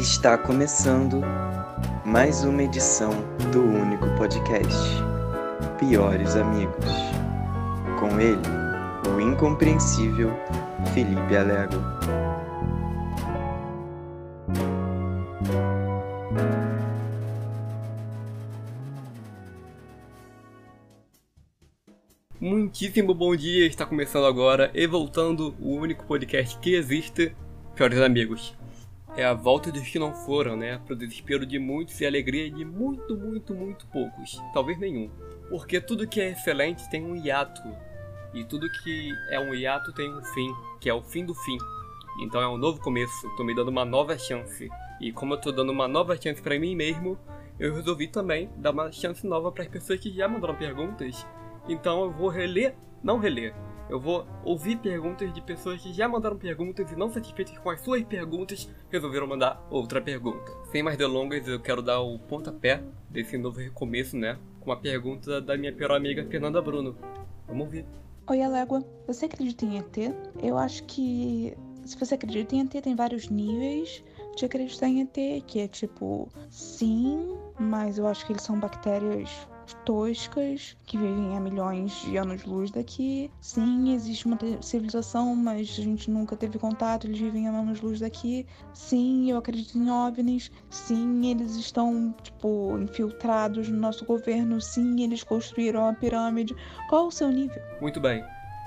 Está começando mais uma edição do único podcast Piores Amigos. Com ele, o incompreensível Felipe Alego. Muitíssimo bom dia, está começando agora e voltando o único podcast que existe, Piores Amigos. É a volta dos que não foram, né? Pro desespero de muitos e alegria de muito, muito, muito poucos. Talvez nenhum. Porque tudo que é excelente tem um hiato. E tudo que é um hiato tem um fim, que é o fim do fim. Então é um novo começo, tô me dando uma nova chance. E como eu tô dando uma nova chance para mim mesmo, eu resolvi também dar uma chance nova para as pessoas que já mandaram perguntas então eu vou reler, não reler. Eu vou ouvir perguntas de pessoas que já mandaram perguntas e não satisfeitas com as suas perguntas, resolveram mandar outra pergunta. Sem mais delongas, eu quero dar o pontapé desse novo recomeço, né? Com a pergunta da minha pior amiga Fernanda Bruno. Vamos ouvir. Oi, Alégua. Você acredita em ET? Eu acho que se você acredita em ET, tem vários níveis de acreditar em ET, que é tipo, sim, mas eu acho que eles são bactérias toscas que vivem há milhões de anos-luz daqui. Sim, existe uma civilização, mas a gente nunca teve contato, eles vivem há anos-luz daqui. Sim, eu acredito em OVNIs. Sim, eles estão, tipo, infiltrados no nosso governo. Sim, eles construíram a pirâmide. Qual o seu nível? Muito bem.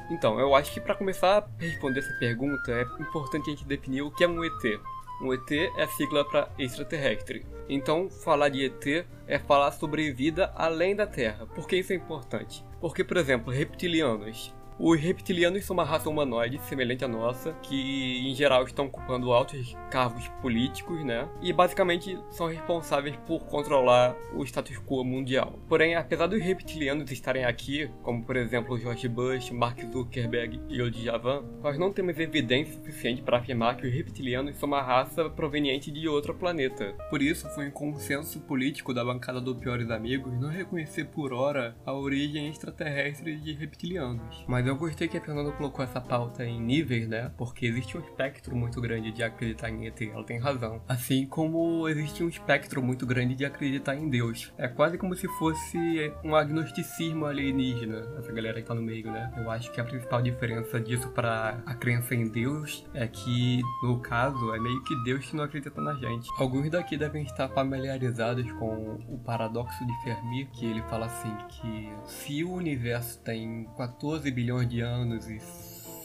Então, eu acho que para começar a responder essa pergunta é importante a gente definir o que é um ET. Um ET é sigla para extraterrestre. Então, falar de ET é falar sobre vida além da Terra. Por que isso é importante? Porque, por exemplo, reptilianos. Os reptilianos são uma raça humanoide semelhante à nossa, que em geral estão ocupando altos cargos políticos, né? E basicamente são responsáveis por controlar o status quo mundial. Porém, apesar dos reptilianos estarem aqui, como por exemplo George Bush, Mark Zuckerberg e o Djavan, nós não temos evidência suficiente para afirmar que os reptilianos são uma raça proveniente de outro planeta. Por isso, foi um consenso político da bancada do Piores Amigos não reconhecer por hora a origem extraterrestre de reptilianos. Mas mas eu gostei que a Fernanda colocou essa pauta em níveis, né? Porque existe um espectro muito grande de acreditar em ET, ela tem razão. Assim como existe um espectro muito grande de acreditar em Deus. É quase como se fosse um agnosticismo alienígena, essa galera que tá no meio, né? Eu acho que a principal diferença disso para a crença em Deus é que, no caso, é meio que Deus que não acredita na gente. Alguns daqui devem estar familiarizados com o paradoxo de Fermi, que ele fala assim que se o universo tem 14 bilhões bilhões de anos e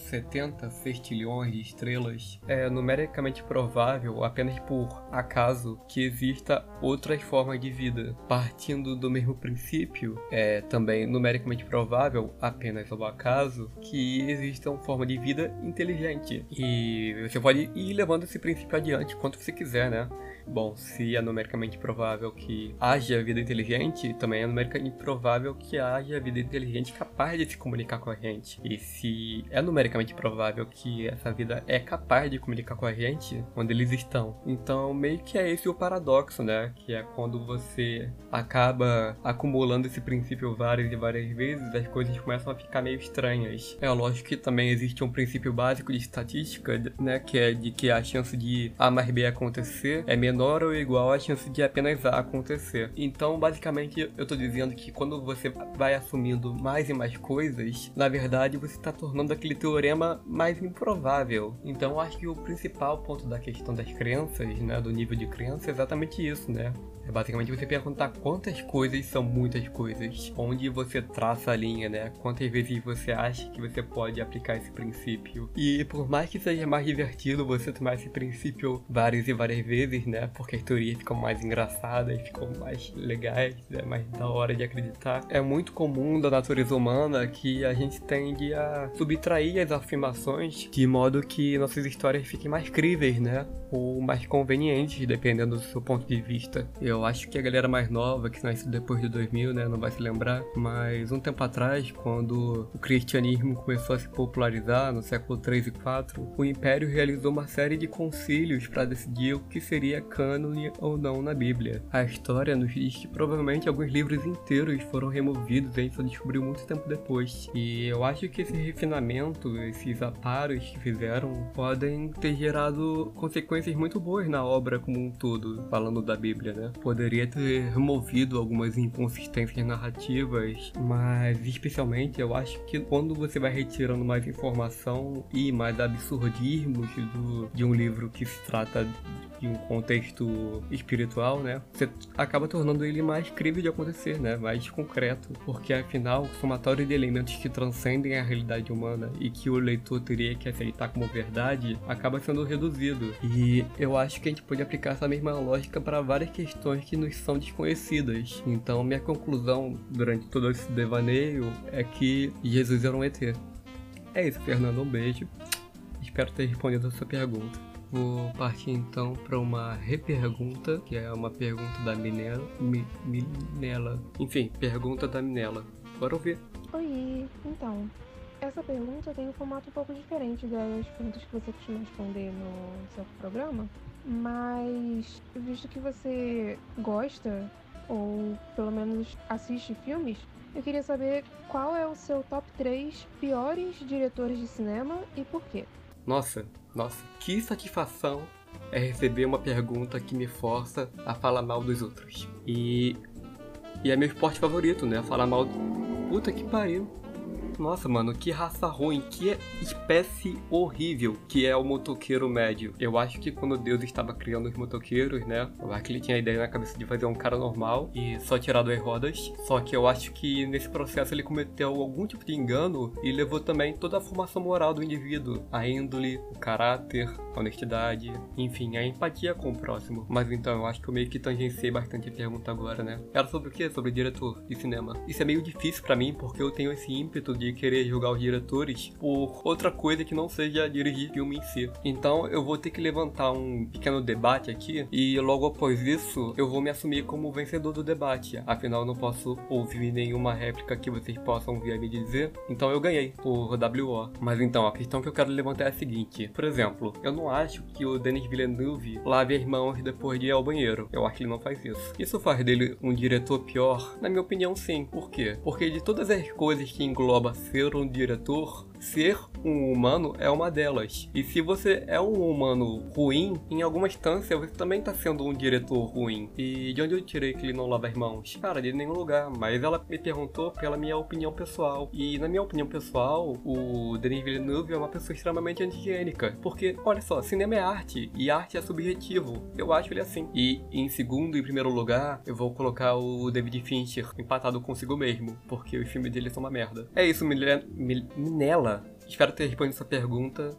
70 sextilhões de estrelas, é numericamente provável, apenas por acaso, que exista outras formas de vida. Partindo do mesmo princípio, é também numericamente provável, apenas ao acaso, que exista uma forma de vida inteligente. E você pode ir levando esse princípio adiante quanto você quiser, né? Bom, se é numericamente provável que haja vida inteligente, também é numericamente provável que haja vida inteligente capaz de se comunicar com a gente. E se é numericamente provável que essa vida é capaz de comunicar com a gente, onde eles estão. Então, meio que é esse o paradoxo, né? Que é quando você acaba acumulando esse princípio várias e várias vezes, as coisas começam a ficar meio estranhas. É lógico que também existe um princípio básico de estatística, né? Que é de que a chance de A mais B acontecer é menor menor ou igual à chance de apenas A acontecer. Então, basicamente, eu tô dizendo que quando você vai assumindo mais e mais coisas, na verdade você está tornando aquele teorema mais improvável. Então, acho que o principal ponto da questão das crenças, né, do nível de crença, é exatamente isso, né? É basicamente você perguntar quantas coisas são muitas coisas. Onde você traça a linha, né? Quantas vezes você acha que você pode aplicar esse princípio. E por mais que seja mais divertido você tomar esse princípio várias e várias vezes, né? Porque as teorias ficam mais engraçadas, ficam mais legais, é mais da hora de acreditar. É muito comum da natureza humana que a gente tende a subtrair as afirmações de modo que nossas histórias fiquem mais críveis, né? Ou mais convenientes, dependendo do seu ponto de vista. Eu acho que a galera mais nova, que nasceu depois de 2000, né, não vai se lembrar, mas um tempo atrás, quando o cristianismo começou a se popularizar, no século 3 e 4, o Império realizou uma série de concílios para decidir o que seria cânone ou não na Bíblia. A história nos diz que provavelmente alguns livros inteiros foram removidos, e a gente só descobriu muito tempo depois. E eu acho que esse refinamento, esses aparos que fizeram, podem ter gerado consequências muito boas na obra como um todo, falando da Bíblia, né? Poderia ter removido algumas inconsistências narrativas, mas especialmente eu acho que quando você vai retirando mais informação e mais absurdismos do, de um livro que se trata de um contexto espiritual, né? Você acaba tornando ele mais crível de acontecer, né? Mais concreto, porque afinal, o somatório de elementos que transcendem a realidade humana e que o leitor teria que aceitar como verdade acaba sendo reduzido. E eu acho que a gente pode aplicar essa mesma lógica para várias questões que nos são desconhecidas. Então, minha conclusão durante todo esse devaneio é que Jesus era um ET. É isso, Fernando. Um beijo. Espero ter respondido a sua pergunta. Vou partir então para uma repergunta, que é uma pergunta da Minela. Mi, Minela. Enfim, pergunta da Minela. Bora ouvir. Oi, então. Essa pergunta tem um formato um pouco diferente das perguntas que você costuma responder no seu programa, mas visto que você gosta, ou pelo menos assiste filmes, eu queria saber qual é o seu top 3 piores diretores de cinema e por quê. Nossa, nossa, que satisfação é receber uma pergunta que me força a falar mal dos outros. E. E é meu esporte favorito, né? Falar mal. Puta que pariu. Nossa, mano, que raça ruim, que espécie horrível que é o motoqueiro médio. Eu acho que quando Deus estava criando os motoqueiros, né? Eu acho que ele tinha a ideia na cabeça de fazer um cara normal e só tirar duas rodas. Só que eu acho que nesse processo ele cometeu algum tipo de engano e levou também toda a formação moral do indivíduo, a índole, o caráter, a honestidade, enfim, a empatia com o próximo. Mas então eu acho que eu meio que tangenciei bastante a pergunta agora, né? Era sobre o quê? Sobre diretor de cinema. Isso é meio difícil para mim porque eu tenho esse ímpeto de querer julgar os diretores por outra coisa que não seja dirigir filme em si. Então eu vou ter que levantar um pequeno debate aqui e logo após isso eu vou me assumir como vencedor do debate. Afinal, não posso ouvir nenhuma réplica que vocês possam vir a me dizer. Então eu ganhei por WO. Mas então a questão que eu quero levantar é a seguinte: por exemplo, eu não acho que o Denis Villeneuve lave as mãos depois de ir ao banheiro. Eu acho que ele não faz isso. Isso faz dele um diretor pior? Na minha opinião, sim. Por quê? Porque de todas as coisas que engloba ser um diretor, ser um humano é uma delas. E se você é um humano ruim, em alguma instância você também tá sendo um diretor ruim. E de onde eu tirei que ele não lava as mãos? Cara, de nenhum lugar. Mas ela me perguntou pela minha opinião pessoal. E na minha opinião pessoal, o Denis Villeneuve é uma pessoa extremamente antigênica. Porque, olha só, cinema é arte. E arte é subjetivo. Eu acho ele assim. E em segundo e primeiro lugar, eu vou colocar o David Fincher empatado consigo mesmo. Porque os filmes dele são uma merda. É isso, Minela. Espero ter respondido essa pergunta.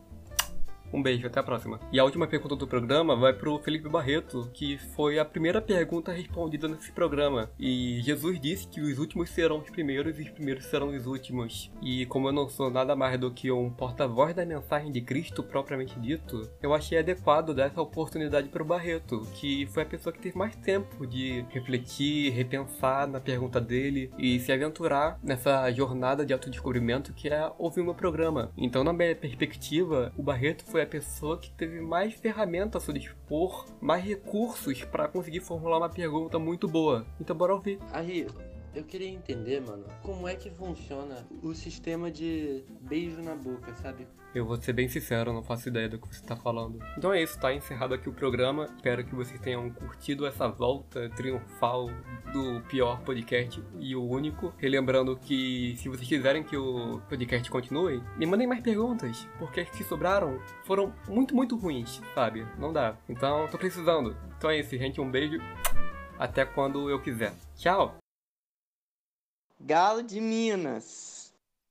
Um beijo, até a próxima. E a última pergunta do programa vai pro Felipe Barreto, que foi a primeira pergunta respondida nesse programa. E Jesus disse que os últimos serão os primeiros e os primeiros serão os últimos. E como eu não sou nada mais do que um porta-voz da mensagem de Cristo propriamente dito, eu achei adequado dar essa oportunidade pro Barreto, que foi a pessoa que teve mais tempo de refletir, repensar na pergunta dele e se aventurar nessa jornada de autodescobrimento que é ouvir o meu programa. Então, na minha perspectiva, o Barreto foi foi a pessoa que teve mais ferramentas a seu dispor, mais recursos para conseguir formular uma pergunta muito boa. Então bora ouvir. Aí, eu queria entender, mano, como é que funciona o sistema de beijo na boca, sabe? Eu vou ser bem sincero, não faço ideia do que você está falando. Então é isso, tá encerrado aqui o programa. Espero que vocês tenham curtido essa volta triunfal do pior podcast e o único. Relembrando que se vocês quiserem que o podcast continue, me mandem mais perguntas, porque as que sobraram foram muito, muito ruins, sabe? Não dá. Então tô precisando. Então é isso, gente. Um beijo. Até quando eu quiser. Tchau! Galo de Minas.